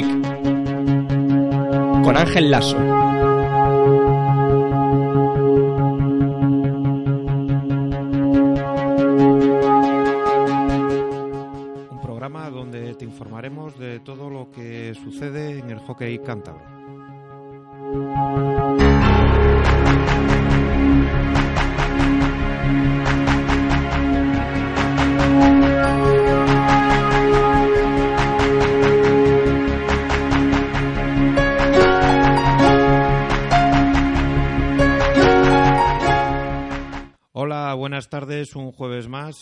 Con Ángel Lasso. Un programa donde te informaremos de todo lo que sucede en el hockey cántabro.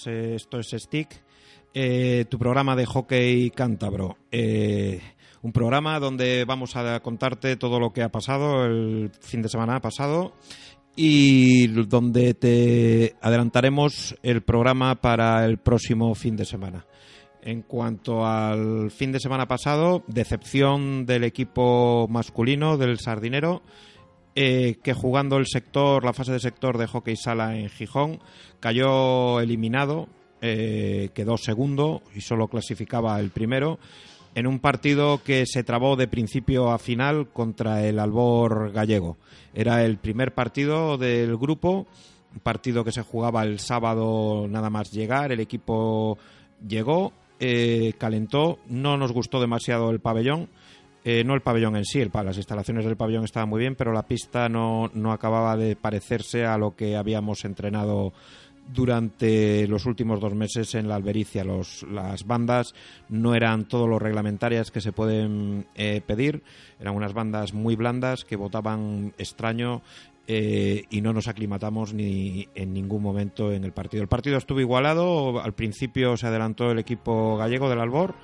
Eh, esto es Stick, eh, tu programa de hockey cántabro. Eh, un programa donde vamos a contarte todo lo que ha pasado el fin de semana pasado y donde te adelantaremos el programa para el próximo fin de semana. En cuanto al fin de semana pasado, decepción del equipo masculino del Sardinero, eh, que jugando el sector, la fase de sector de hockey sala en Gijón, cayó eliminado, eh, quedó segundo y solo clasificaba el primero en un partido que se trabó de principio a final contra el Albor gallego. Era el primer partido del grupo, un partido que se jugaba el sábado nada más llegar, el equipo llegó, eh, calentó, no nos gustó demasiado el pabellón, eh, no el pabellón en sí, el, las instalaciones del pabellón estaban muy bien, pero la pista no, no acababa de parecerse a lo que habíamos entrenado durante los últimos dos meses en la albericia. Los, las bandas no eran todo lo reglamentarias que se pueden eh, pedir, eran unas bandas muy blandas que votaban extraño eh, y no nos aclimatamos ni en ningún momento en el partido. El partido estuvo igualado, al principio se adelantó el equipo gallego del Albor.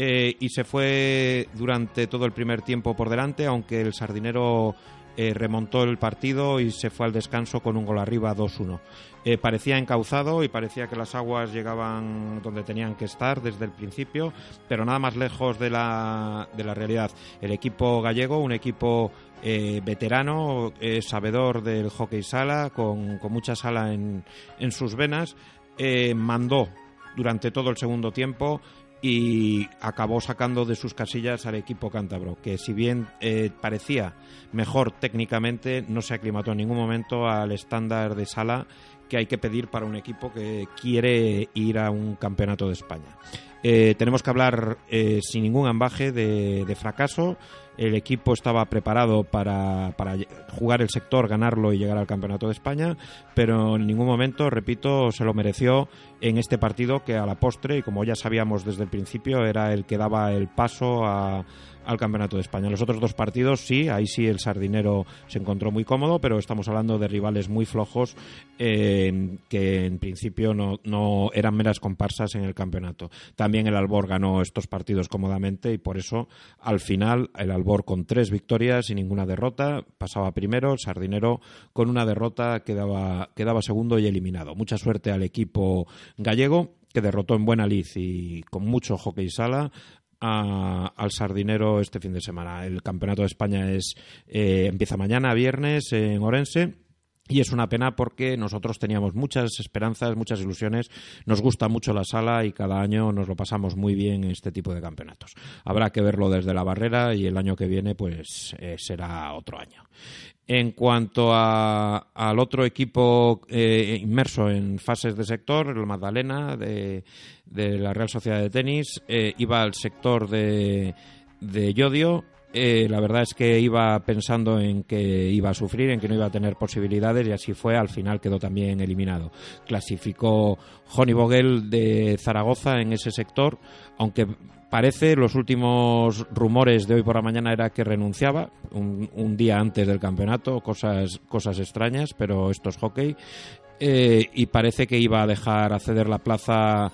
Eh, y se fue durante todo el primer tiempo por delante, aunque el sardinero eh, remontó el partido y se fue al descanso con un gol arriba 2-1. Eh, parecía encauzado y parecía que las aguas llegaban donde tenían que estar desde el principio, pero nada más lejos de la, de la realidad. El equipo gallego, un equipo eh, veterano, sabedor del hockey sala, con, con mucha sala en, en sus venas, mandó durante todo el segundo tiempo y acabó sacando de sus casillas al equipo cántabro, que si bien eh, parecía mejor técnicamente, no se aclimató en ningún momento al estándar de sala que hay que pedir para un equipo que quiere ir a un campeonato de España. Eh, tenemos que hablar eh, sin ningún ambaje de, de fracaso. El equipo estaba preparado para, para jugar el sector, ganarlo y llegar al Campeonato de España, pero en ningún momento, repito, se lo mereció en este partido que a la postre, y como ya sabíamos desde el principio, era el que daba el paso a, al Campeonato de España. Los otros dos partidos, sí, ahí sí el Sardinero se encontró muy cómodo, pero estamos hablando de rivales muy flojos eh, que en principio no, no eran meras comparsas en el campeonato. También el Albor ganó estos partidos cómodamente y por eso al final el Albor con tres victorias y ninguna derrota pasaba primero, el Sardinero con una derrota quedaba, quedaba segundo y eliminado. Mucha suerte al equipo gallego que derrotó en buena lid y con mucho hockey sala a- al Sardinero este fin de semana. El Campeonato de España es eh, empieza mañana, viernes, en Orense. Y es una pena porque nosotros teníamos muchas esperanzas, muchas ilusiones. Nos gusta mucho la sala y cada año nos lo pasamos muy bien en este tipo de campeonatos. Habrá que verlo desde la barrera y el año que viene pues eh, será otro año. En cuanto a- al otro equipo eh, inmerso en fases de sector, el Magdalena de, de la Real Sociedad de Tenis, eh, iba al sector de, de Yodio. Eh, la verdad es que iba pensando en que iba a sufrir, en que no iba a tener posibilidades y así fue. Al final quedó también eliminado. Clasificó Johnny Vogel de Zaragoza en ese sector, aunque parece, los últimos rumores de hoy por la mañana era que renunciaba un, un día antes del campeonato, cosas, cosas extrañas, pero esto es hockey. Eh, y parece que iba a dejar acceder la plaza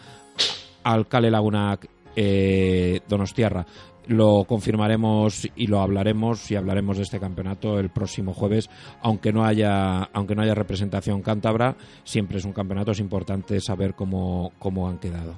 al Cale Laguna eh, Donostiarra. Lo confirmaremos y lo hablaremos y hablaremos de este campeonato el próximo jueves, aunque no haya, aunque no haya representación cántabra, siempre es un campeonato, es importante saber cómo, cómo han quedado.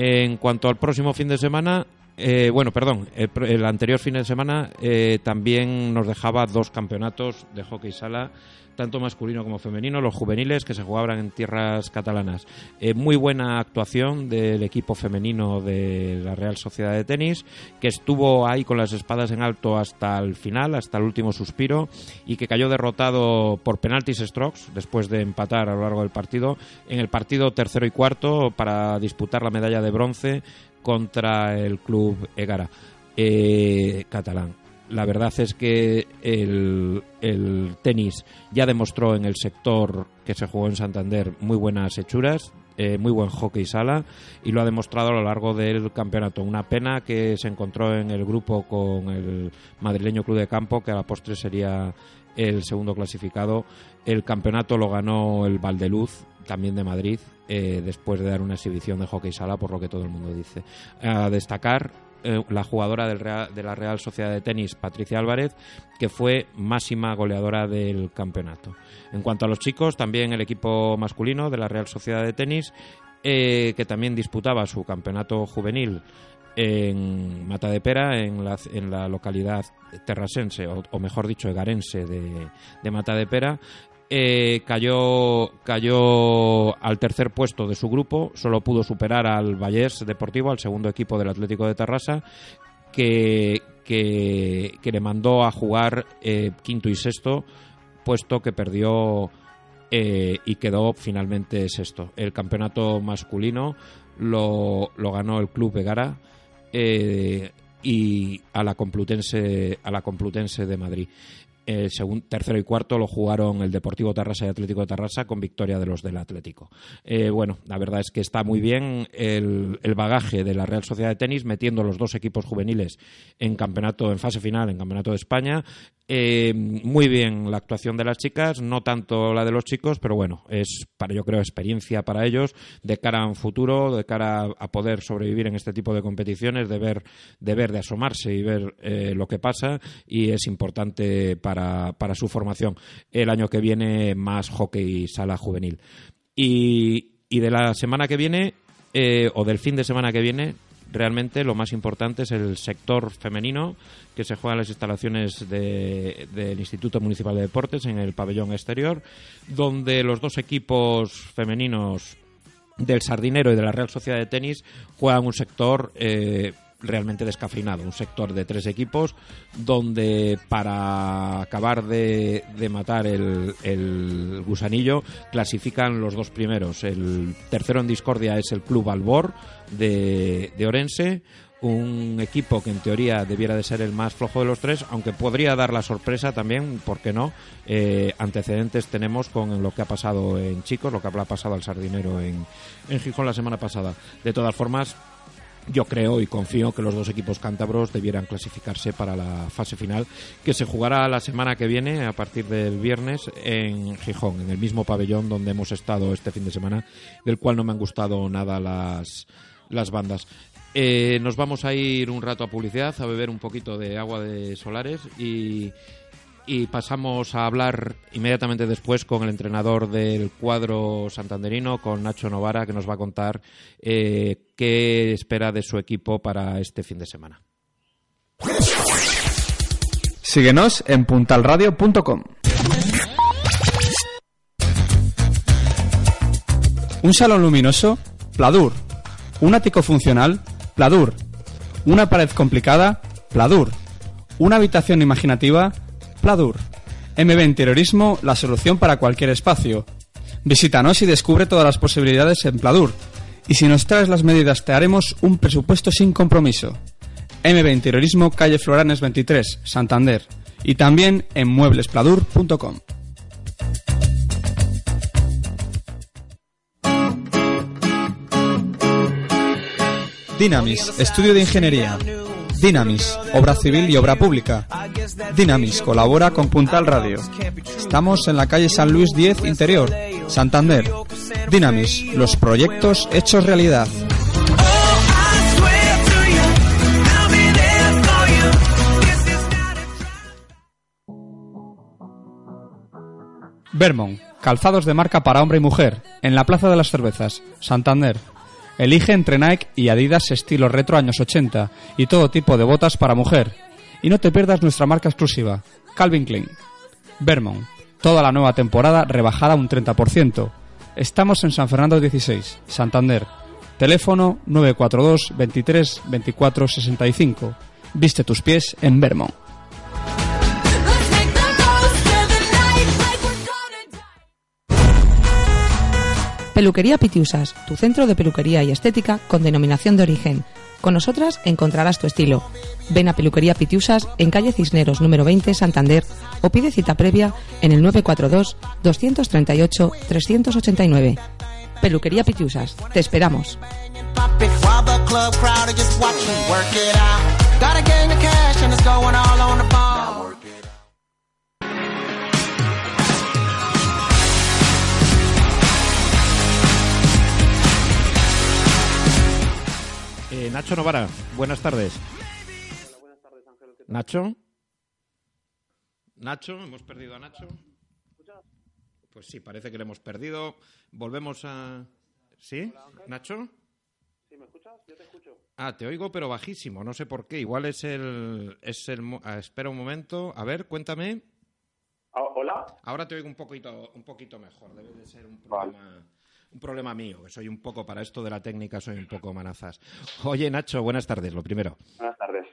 En cuanto al próximo fin de semana, eh, bueno, perdón, el, el anterior fin de semana eh, también nos dejaba dos campeonatos de hockey sala, tanto masculino como femenino, los juveniles que se jugaban en tierras catalanas. Eh, muy buena actuación del equipo femenino de la Real Sociedad de Tenis, que estuvo ahí con las espadas en alto hasta el final, hasta el último suspiro, y que cayó derrotado por penaltis strokes después de empatar a lo largo del partido, en el partido tercero y cuarto para disputar la medalla de bronce contra el club Egara eh, catalán. La verdad es que el, tenis ya demostró en el sector que se jugó en Santander muy buenas hechuras, eh, muy buen hockey sala y lo ha demostrado a lo largo del campeonato. Una pena que se encontró en el grupo con el madrileño Club de Campo, que a la postre sería el segundo clasificado. El campeonato lo ganó el Valdeluz, también de Madrid, eh, después de dar una exhibición de hockey sala, por lo que todo el mundo dice. A destacar eh, la jugadora del Real- de la Real Sociedad de Tenis, Patricia Álvarez, que fue máxima goleadora del campeonato. En cuanto a los chicos, también el equipo masculino de la Real Sociedad de Tenis, eh, que también disputaba su campeonato juvenil en Mata de Pera, en la, en la localidad terrasense, o, mejor dicho, egarense de, de Mata de Pera, eh, cayó, cayó al tercer puesto de su grupo, solo pudo superar al Vallés Deportivo, al segundo equipo del Atlético de Terrassa, que, que, le mandó a jugar eh, quinto y sexto, puesto que perdió eh, y quedó finalmente sexto. El campeonato masculino lo, lo ganó el Club Vegara eh, y a la Complutense, a la Complutense de Madrid. El segun- tercero y cuarto lo jugaron el Deportivo Tarrasa y Atlético de Tarrasa con victoria de los del Atlético. Eh, bueno, la verdad es que está muy bien el, el bagaje de la Real Sociedad de Tenis metiendo los dos equipos juveniles en campeonato, en fase final, en campeonato de España. Eh, muy bien la actuación de las chicas, no tanto la de los chicos, pero bueno, es para yo creo experiencia para ellos de cara a un futuro, de cara a poder sobrevivir en este tipo de competiciones, de ver, de ver, de asomarse y ver eh, lo que pasa y es importante para, para su formación. El año que viene más hockey sala juvenil. Y, y de la semana que viene, eh, o del fin de semana que viene, realmente lo más importante es el sector femenino que se juega en las instalaciones de- del Instituto Municipal de Deportes en el pabellón exterior, donde los dos equipos femeninos del Sardinero y de la Real Sociedad de Tenis juegan un sector eh, realmente descafeinado, un sector de tres equipos donde para acabar de, de matar el, el gusanillo clasifican los dos primeros. El tercero en discordia es el Club Albor de, de Orense, un equipo que en teoría debiera de ser el más flojo de los tres, aunque podría dar la sorpresa también, ¿por qué no? Eh, antecedentes tenemos con lo que ha pasado en Chicos, lo que ha pasado al Sardinero en, en Gijón la semana pasada. De todas formas, yo creo y confío que los dos equipos cántabros debieran clasificarse para la fase final que se jugará la semana que viene a partir del viernes en Gijón, en el mismo pabellón donde hemos estado este fin de semana, del cual no me han gustado nada las, las bandas. Eh, nos vamos a ir un rato a publicidad, a beber un poquito de agua de solares y, y pasamos a hablar inmediatamente después con el entrenador del cuadro santanderino, con Nacho Novara, que nos va a contar eh, qué espera de su equipo para este fin de semana. Síguenos en puntalradio.com. Un salón luminoso, Pladur. Un ático funcional, Pladur. Una pared complicada, Pladur. Una habitación imaginativa, Pladur. MB Interiorismo, la solución para cualquier espacio. Visítanos y descubre todas las posibilidades en Pladur. Y si nos traes las medidas te haremos un presupuesto sin compromiso. MB Interiorismo, calle Floranes 23, Santander. Y también en mueblespladur.com. Dynamis, estudio de ingeniería. Dynamis, obra civil y obra pública. Dynamis colabora con Puntal Radio. Estamos en la calle San Luis 10 Interior, Santander. Dynamis, los proyectos hechos realidad. Vermont, calzados de marca para hombre y mujer, en la Plaza de las Cervezas, Santander. Elige entre Nike y Adidas estilo retro años 80 y todo tipo de botas para mujer. Y no te pierdas nuestra marca exclusiva, Calvin Klein. Vermont, toda la nueva temporada rebajada un 30%. Estamos en San Fernando 16, Santander. Teléfono 942 23 24 65. Viste tus pies en Vermont. Peluquería Pitiusas, tu centro de peluquería y estética con denominación de origen. Con nosotras encontrarás tu estilo. Ven a Peluquería Pitiusas en calle Cisneros número 20 Santander o pide cita previa en el 942 238 389. Peluquería Pitiusas, te esperamos. Nacho Novara, buenas tardes. Nacho. Nacho, hemos perdido a Nacho. Pues sí, parece que le hemos perdido. Volvemos a. ¿Sí? ¿Nacho? ¿Sí me escuchas? Yo te escucho. Ah, te oigo, pero bajísimo. No sé por qué. Igual es el. Es el mo- ah, espera un momento. A ver, cuéntame. Ah, ¿Hola? Ahora te oigo un poquito, un poquito mejor. Debe de ser un Vale. Un problema mío, que soy un poco para esto de la técnica, soy un poco manazas. Oye, Nacho, buenas tardes, lo primero. Buenas tardes.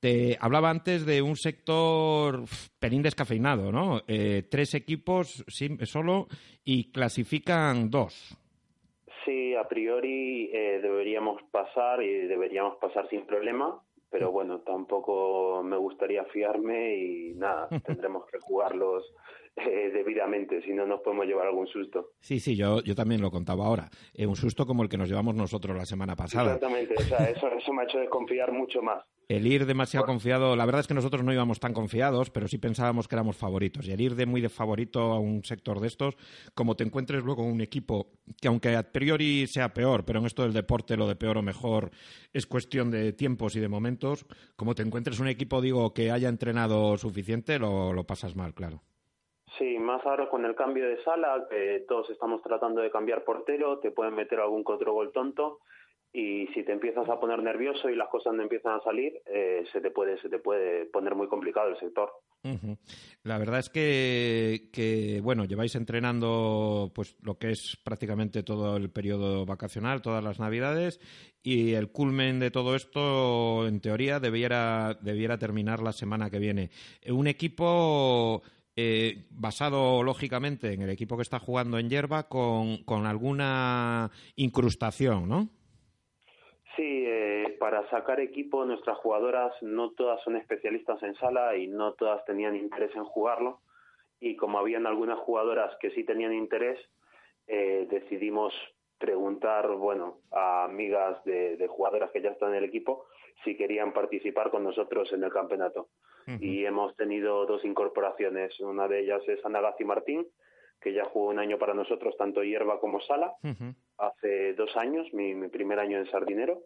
Te hablaba antes de un sector pelín descafeinado, ¿no? Eh, tres equipos solo y clasifican dos. Sí, a priori eh, deberíamos pasar y deberíamos pasar sin problema, pero bueno, tampoco me gustaría fiarme y nada, tendremos que jugarlos eh, debidamente, si no nos podemos llevar algún susto. Sí, sí, yo, yo también lo contaba ahora. Eh, un susto como el que nos llevamos nosotros la semana pasada. Exactamente, o sea, eso, eso me ha hecho desconfiar mucho más. El ir demasiado confiado, la verdad es que nosotros no íbamos tan confiados, pero sí pensábamos que éramos favoritos. Y el ir de muy de favorito a un sector de estos, como te encuentres luego un equipo que aunque a priori sea peor, pero en esto del deporte lo de peor o mejor es cuestión de tiempos y de momentos, como te encuentres un equipo, digo, que haya entrenado suficiente, lo, lo pasas mal, claro. Sí, más ahora con el cambio de sala, que todos estamos tratando de cambiar portero, te pueden meter algún gol tonto y si te empiezas a poner nervioso y las cosas no empiezan a salir, eh, se te puede se te puede poner muy complicado el sector. La verdad es que, bueno, lleváis entrenando pues lo que es prácticamente todo el periodo vacacional, todas las navidades, y el culmen de todo esto, en teoría, debiera, debiera terminar la semana que viene. Un equipo eh, basado, lógicamente, en el equipo que está jugando en hierba, con, con alguna incrustación, ¿no? Sí, eh, para sacar equipo nuestras jugadoras no todas son especialistas en sala y no todas tenían interés en jugarlo y como habían algunas jugadoras que sí tenían interés, eh, decidimos preguntar, bueno, a amigas de, de jugadoras que ya están en el equipo si querían participar con nosotros en el campeonato. Y hemos tenido dos incorporaciones. Una de ellas es Ana Gazi Martín, que ya jugó un año para nosotros, tanto hierba como sala, Ujú. hace dos años, mi, mi primer año en Sardinero.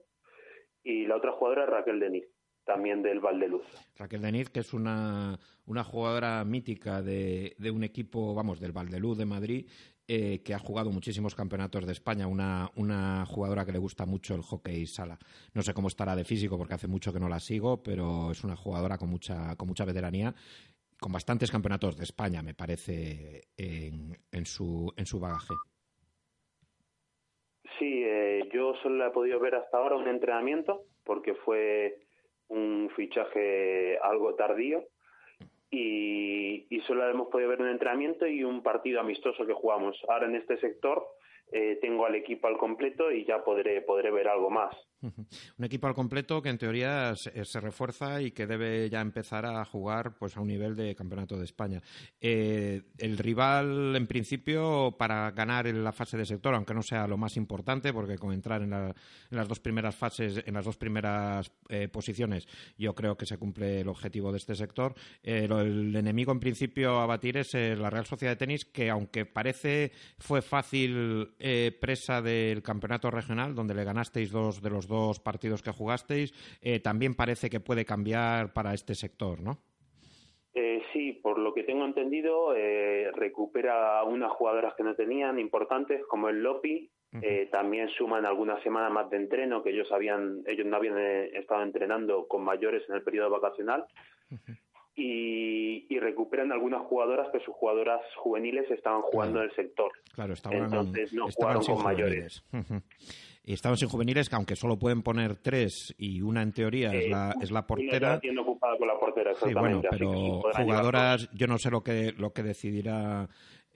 Y la otra jugadora es Raquel Deniz, también del Valdeluz. Raquel Deniz, que es una, una jugadora mítica de, de un equipo, vamos, del Valdeluz de Madrid, eh, que ha jugado muchísimos campeonatos de España, una, una jugadora que le gusta mucho el hockey sala. No sé cómo estará de físico porque hace mucho que no la sigo, pero es una jugadora con mucha, con mucha veteranía, con bastantes campeonatos de España, me parece, en, en, su, en su bagaje. Sí, eh, yo solo he podido ver hasta ahora un entrenamiento, porque fue un fichaje algo tardío. Y, y solo hemos podido ver un entrenamiento y un partido amistoso que jugamos. Ahora en este sector eh, tengo al equipo al completo y ya podré, podré ver algo más. Un equipo al completo que en teoría se, se refuerza y que debe ya empezar a jugar pues a un nivel de campeonato de España. Eh, el rival, en principio, para ganar en la fase de sector, aunque no sea lo más importante, porque con entrar en, la- en las dos primeras fases, en las dos primeras eh, posiciones, yo creo que se cumple el objetivo de este sector. Eh, el enemigo, en principio, a batir es eh, la Real Sociedad de Tenis, que aunque parece fue fácil eh, presa del campeonato regional, donde le ganasteis dos de los dos partidos que jugasteis, eh, también parece que puede cambiar para este sector, ¿no? Eh, sí, por lo que tengo entendido, eh, recupera a unas jugadoras que no tenían importantes, como el Lopi. Eh, también suman algunas semanas más de entreno que ellos habían, ellos no habían estado entrenando con mayores en el periodo vacacional. Y, y recuperan algunas jugadoras que sus jugadoras juveniles estaban jugando en el sector. Claro, estaban, Entonces no estaban jugaron con mayores. Estaban sin juveniles, que aunque solo pueden poner tres y una en teoría es Eh, la, es la portera. tiene ocupada con la portera, Sí, bueno, pero jugadoras, yo no sé lo que lo que decidirá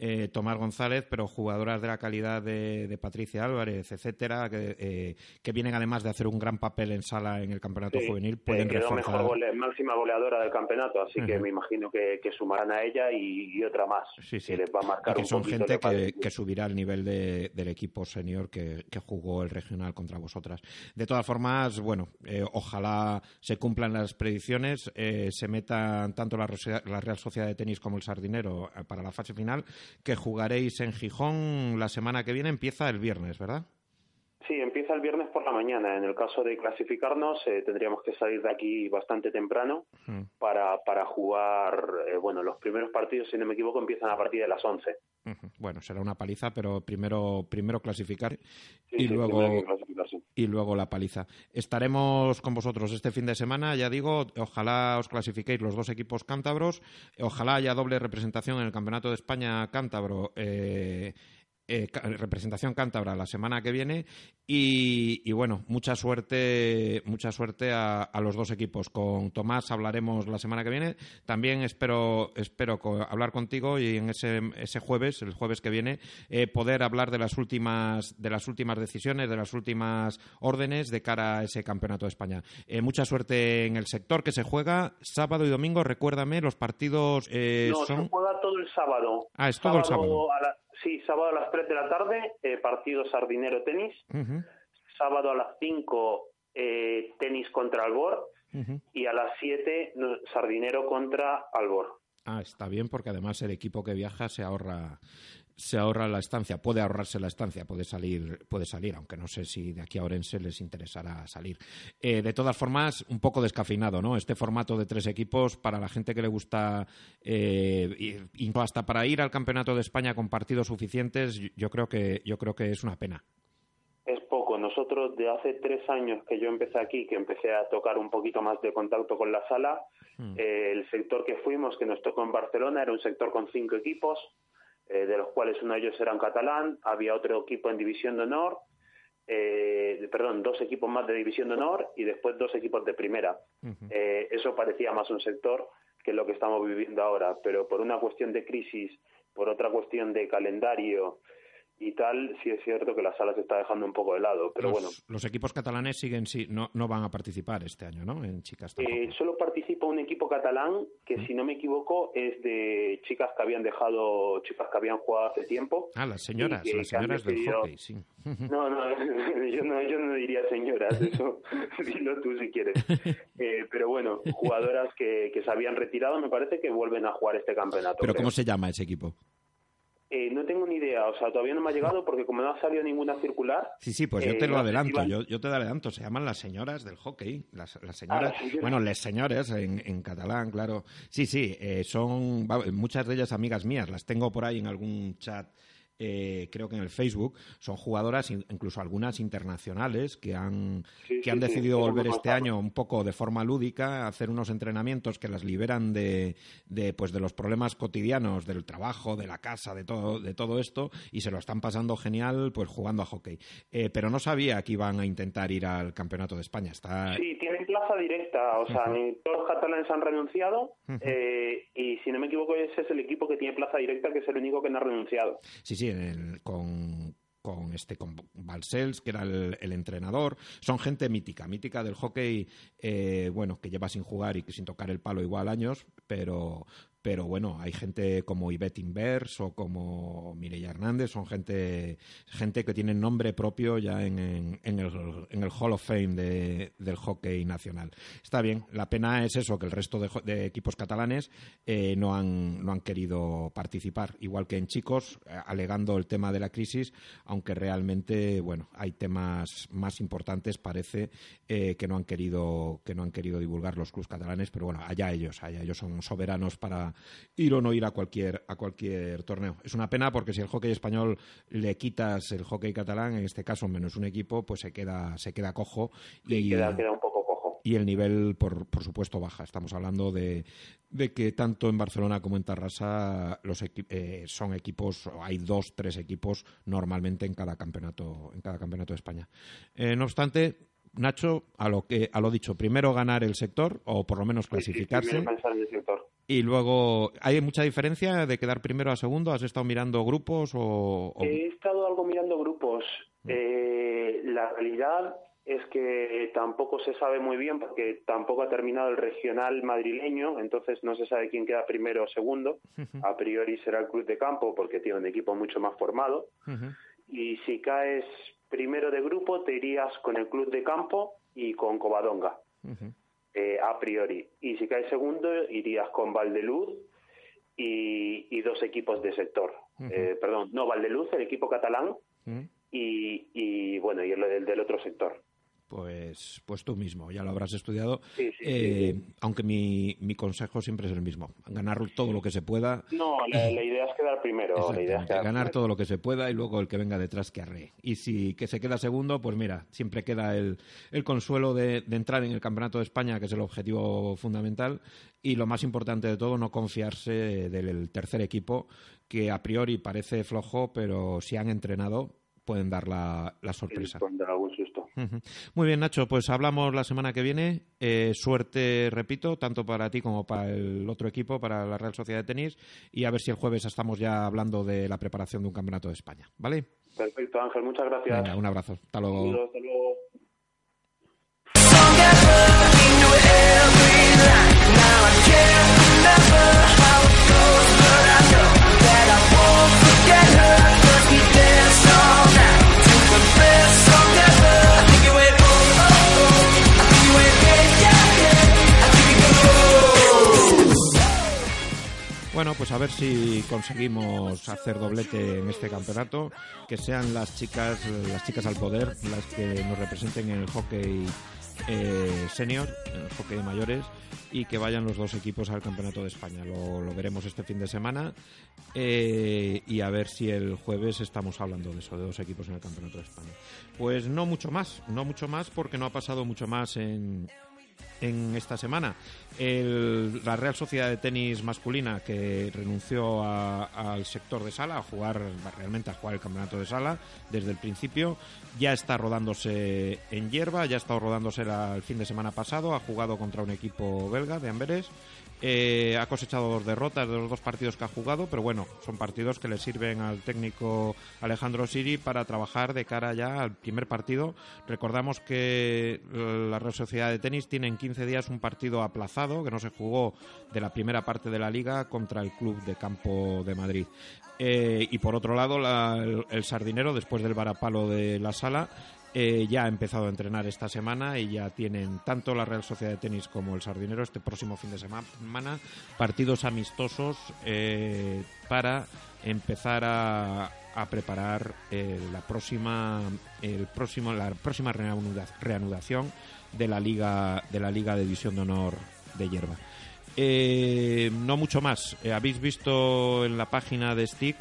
eh, Tomás González, pero jugadoras de la calidad de, de Patricia Álvarez, etcétera, que, eh, que vienen además de hacer un gran papel en sala en el campeonato Sí, juvenil, eh, pueden quedó reforzar. mejor gole- máxima goleadora del campeonato, así que me imagino que, que sumarán a ella y, y otra más, Sí, sí. que les va a marcar Y que un son gente que, subirá al nivel de- del equipo senior que, que jugó el regional contra vosotras. De todas formas, bueno, eh, ojalá se cumplan las predicciones, eh, se metan tanto la, Real Sociedad de Tenis como el Sardinero eh, para la fase final, que jugaréis en Gijón la semana que viene, empieza el viernes, ¿verdad? Sí, empieza el viernes por la mañana. En el caso de clasificarnos, eh, tendríamos que salir de aquí bastante temprano Mm. para, para jugar, eh, bueno, los primeros partidos, si no me equivoco, empiezan a partir de las 11. Ujú. Bueno, será una paliza, pero primero, primero clasificar Sí, y sí, luego y luego la paliza. Estaremos con vosotros este fin de semana, ya digo, ojalá os clasifiquéis los dos equipos cántabros, ojalá haya doble representación en el Campeonato de España cántabro. eh, eh, representación cántabra la semana que viene y, y bueno mucha suerte mucha suerte a, a los dos equipos con Tomás hablaremos la semana que viene también espero espero co- hablar contigo y en ese, ese jueves el jueves que viene eh, poder hablar de las últimas de las últimas decisiones de las últimas órdenes de cara a ese campeonato de España Eh, mucha suerte en el sector que se juega sábado y domingo recuérdame los partidos eh, no, son se juega todo el sábado. Ah, es todo el sábado. a la- sí, sábado a las 3 de la tarde, eh, partido Sardinero Tenis. Ujú, Sábado a las 5, eh, tenis contra Albor. Y a las 7, no, Sardinero contra Albor. Ah, está bien porque además el equipo que viaja se ahorra se ahorra la estancia, puede ahorrarse la estancia, puede salir, puede salir, aunque no sé si de aquí a Orense les interesará salir. Eh, de todas formas, un poco descafeinado, ¿no? Este formato de tres equipos para la gente que le gusta, eh, incluso hasta para ir al campeonato de España con partidos suficientes, yo creo que yo creo que es una pena. Es poco. Nosotros, de hace tres años que yo empecé aquí, que empecé a tocar un poquito más de contacto con la sala, eh, el sector que fuimos, que nos tocó en Barcelona, era un sector con cinco equipos, eh, de los cuales uno de ellos era en catalán, había otro equipo en División de Honor, eh, perdón, dos equipos más de División de Honor y después dos equipos de Primera. Eh, eso parecía más un sector que lo que estamos viviendo ahora, pero por una cuestión de crisis, por otra cuestión de calendario y tal, sí es cierto que la sala se está dejando un poco de lado, pero los, bueno. los equipos catalanes siguen, sí, no, no van a participar este año, ¿no? En chicas. Eh, solo participa un equipo catalán que, si no me equivoco, es de chicas que habían dejado, chicas que habían jugado hace tiempo. Ah, las señoras, que- las señoras del decidido- hockey, sí. No, no, yo no, yo no diría señoras, eso dilo tú si quieres. Eh, pero bueno, jugadoras que, que se habían retirado, me parece que vuelven a jugar este campeonato. Pero creo. ¿cómo se llama ese equipo? Eh, no tengo ni idea, o sea, todavía no me ha llegado porque como no ha salido ninguna circular. Sí, sí, pues yo eh, te lo adelanto, yo, yo te lo adelanto, se llaman las señoras del hockey, las, las señoras, Ah, las señoras. bueno, les señores en, en catalán, claro. Sí, sí, eh, son muchas de ellas amigas mías, las tengo por ahí en algún chat. Eh, creo que en el Facebook son jugadoras, in- incluso algunas internacionales, que han, Sí, que han sí, decidido volver este año un poco de forma lúdica, a hacer unos entrenamientos que las liberan de, de, pues, de los problemas cotidianos, del trabajo, de la casa, de todo, de todo esto, y se lo están pasando genial pues jugando a hockey. Eh, pero no sabía que iban a intentar ir al Campeonato de España. Está, Sí, tienen plaza directa, o sea, todos los catalanes han renunciado eh, y si no me equivoco ese es el equipo que tiene plaza directa, que es el único que no ha renunciado. Sí, sí, con, con este con que era el, entrenador. Son gente mítica, mítica del hockey, eh, bueno, que lleva sin jugar y sin tocar el palo igual años, pero, pero bueno, hay gente como Ivette Invers o como Mireia Hernández, son gente, gente que tiene nombre propio ya en, en- el, en el Hall of Fame de- del hockey nacional. Está bien, la pena es eso, que el resto de equipos catalanes eh, no, han, no han querido participar, igual que en chicos, eh, alegando el tema de la crisis, aunque realmente, bueno, hay temas más importantes, parece, eh, que no han querido que no han querido divulgar los clubes catalanes, pero bueno, allá ellos, allá ellos son soberanos para ir o no ir a cualquier a cualquier torneo. Es una pena porque si el hockey español le quitas el hockey catalán, en este caso menos un equipo, pues se queda se queda cojo y queda, queda un poco cojo. y el nivel, por, por supuesto, baja. Estamos hablando de, de que tanto en Barcelona como en Tarrasa los equi- eh, son equipos, hay dos, tres equipos normalmente en cada campeonato, en cada campeonato de España. Eh, no obstante, Nacho, a lo que a lo dicho, primero ganar el sector o por lo menos clasificarse pensar en el sector. Y luego hay mucha diferencia de quedar primero a segundo. ¿Has estado mirando grupos o, o- He estado algo mirando grupos. Mm. Eh, la realidad es que tampoco se sabe muy bien porque tampoco ha terminado el regional madrileño, entonces no se sabe quién queda primero o segundo. A priori será el club de campo porque tiene un equipo mucho más formado. Y si caes primero de grupo, te irías con el club de campo y con Covadonga, Ujú. Eh, a priori. Y si caes segundo, irías con Valdeluz y, y dos equipos de sector. Eh, perdón, no, Valdeluz, el equipo catalán, y, y bueno, y el del otro sector. Pues, pues tú mismo, ya lo habrás estudiado. Sí, sí, Eh, sí, Aunque mi, mi consejo siempre es el mismo: ganar todo lo que se pueda. No, la, la idea es quedar primero. La idea es Exactamente, quedar ganar primero. todo lo que se pueda y luego el que venga detrás que arree. Y si que se queda segundo, pues mira, siempre queda el, el consuelo de, de entrar en el Campeonato de España, que es el objetivo fundamental. Y lo más importante de todo, no confiarse del tercer equipo, que a priori parece flojo, pero si han entrenado, pueden dar la, la sorpresa. Pueden dar algún susto. Muy bien, Nacho, pues hablamos la semana que viene. Eh, suerte, repito, tanto para ti como para el otro equipo, para la Real Sociedad de Tenis. Y a ver si el jueves estamos ya hablando de la preparación de un campeonato de España. ¿Vale? Perfecto, Ángel, muchas gracias. Venga, un abrazo. Hasta luego. Saludos, hasta luego. Bueno, pues a ver si conseguimos hacer doblete en este campeonato, que sean las chicas, las chicas al poder, las que nos representen en el hockey eh, senior, en el hockey de mayores, y que vayan los dos equipos al campeonato de España. Lo, veremos este fin de semana eh, y a ver si el jueves estamos hablando de eso, de dos equipos en el campeonato de España. Pues no mucho más, no mucho más porque no ha pasado mucho más en, en esta semana. El- la Real Sociedad de Tenis masculina que renunció al sector de sala, a jugar realmente a jugar el campeonato de sala desde el principio, ya está rodándose en hierba, ya ha estado rodándose el fin de semana pasado, ha jugado contra un equipo belga de Amberes. Eh, ha cosechado dos derrotas de los dos partidos que ha jugado, pero bueno, son partidos que le sirven al técnico Alejandro Siri para trabajar de cara ya al primer partido. Recordamos que eh, la Real Sociedad de Tenis tiene en 15 días un partido aplazado que no se jugó de la primera parte de la liga contra el Club de Campo de Madrid. Eh, y por otro lado, la- el, el Sardinero, después del varapalo de la sala, eh, ya ha empezado a entrenar esta semana y ya tienen tanto la Real Sociedad de Tenis como el Sardinero este próximo fin de semana partidos amistosos eh, para empezar a, preparar eh, la próxima el próximo la próxima reanuda- reanudación de la liga de la liga de división de honor de hierba. Eh, no mucho más. Eh, habéis visto en la página de Stick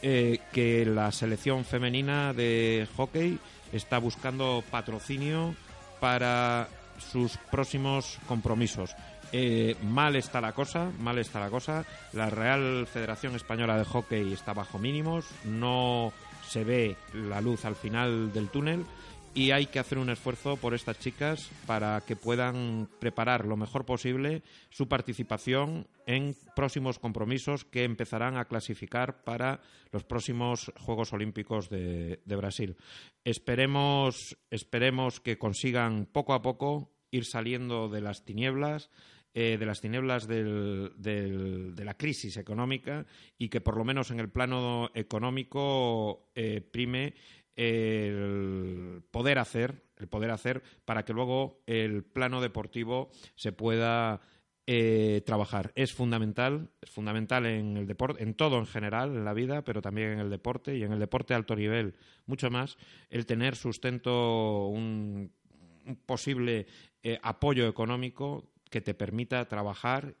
que la selección femenina de hockey está buscando patrocinio para sus próximos compromisos. Eh, mal está la cosa, mal está la cosa. La Real Federación Española de Hockey está bajo mínimos, no se ve la luz al final del túnel y hay que hacer un esfuerzo por estas chicas para que puedan preparar lo mejor posible su participación en próximos compromisos que empezarán a clasificar para los próximos Juegos Olímpicos de, de Brasil. Esperemos, esperemos que consigan poco a poco ir saliendo de las tinieblas, eh, de las tinieblas del- del- de la crisis económica y que por lo menos en el plano económico eh, prime el poder hacer, el poder hacer para que luego el plano deportivo se pueda eh, trabajar. Es fundamental, es fundamental en el deporte, en todo en general, en la vida, pero también en el deporte y en el deporte de alto nivel, mucho más, el tener sustento, un, un posible eh, apoyo económico que te permita trabajar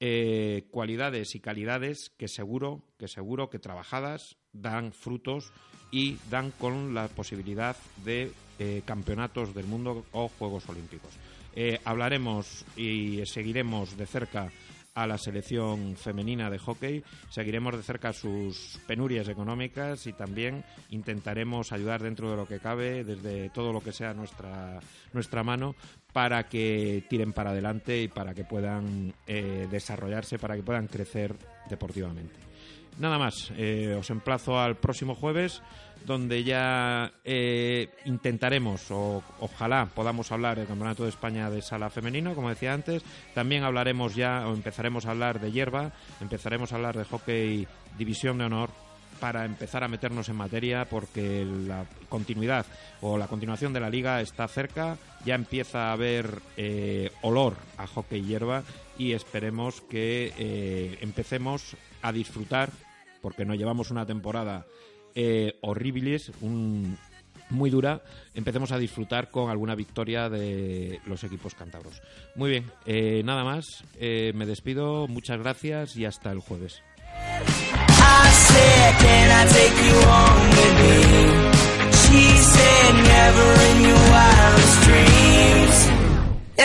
eh, cualidades y calidades que seguro, que seguro que trabajadas dan frutos y dan con la posibilidad de eh, campeonatos del mundo o Juegos Olímpicos. Eh, hablaremos y seguiremos de cerca a la selección femenina de hockey, seguiremos de cerca sus penurias económicas y también intentaremos ayudar dentro de lo que cabe, desde todo lo que sea nuestra, nuestra mano, para que tiren para adelante y para que puedan eh, desarrollarse, para que puedan crecer deportivamente. Nada más, eh, os emplazo al próximo jueves, donde ya eh, intentaremos, o ojalá podamos hablar del Campeonato de España de Sala Femenino, como decía antes. También hablaremos ya, o empezaremos a hablar de hierba, empezaremos a hablar de hockey División de Honor, para empezar a meternos en materia porque la continuidad o la continuación de la liga está cerca, ya empieza a haber eh, olor a hockey hierba y esperemos que eh, empecemos a disfrutar, porque nos llevamos una temporada eh, horribilis, un, muy dura, empecemos a disfrutar con alguna victoria de los equipos cántabros. Muy bien, eh, nada más, me despido, muchas gracias y hasta el jueves. I said, can I take you with me? She said, never in your wildest dreams.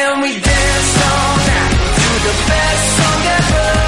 And we danced all night to the best song ever.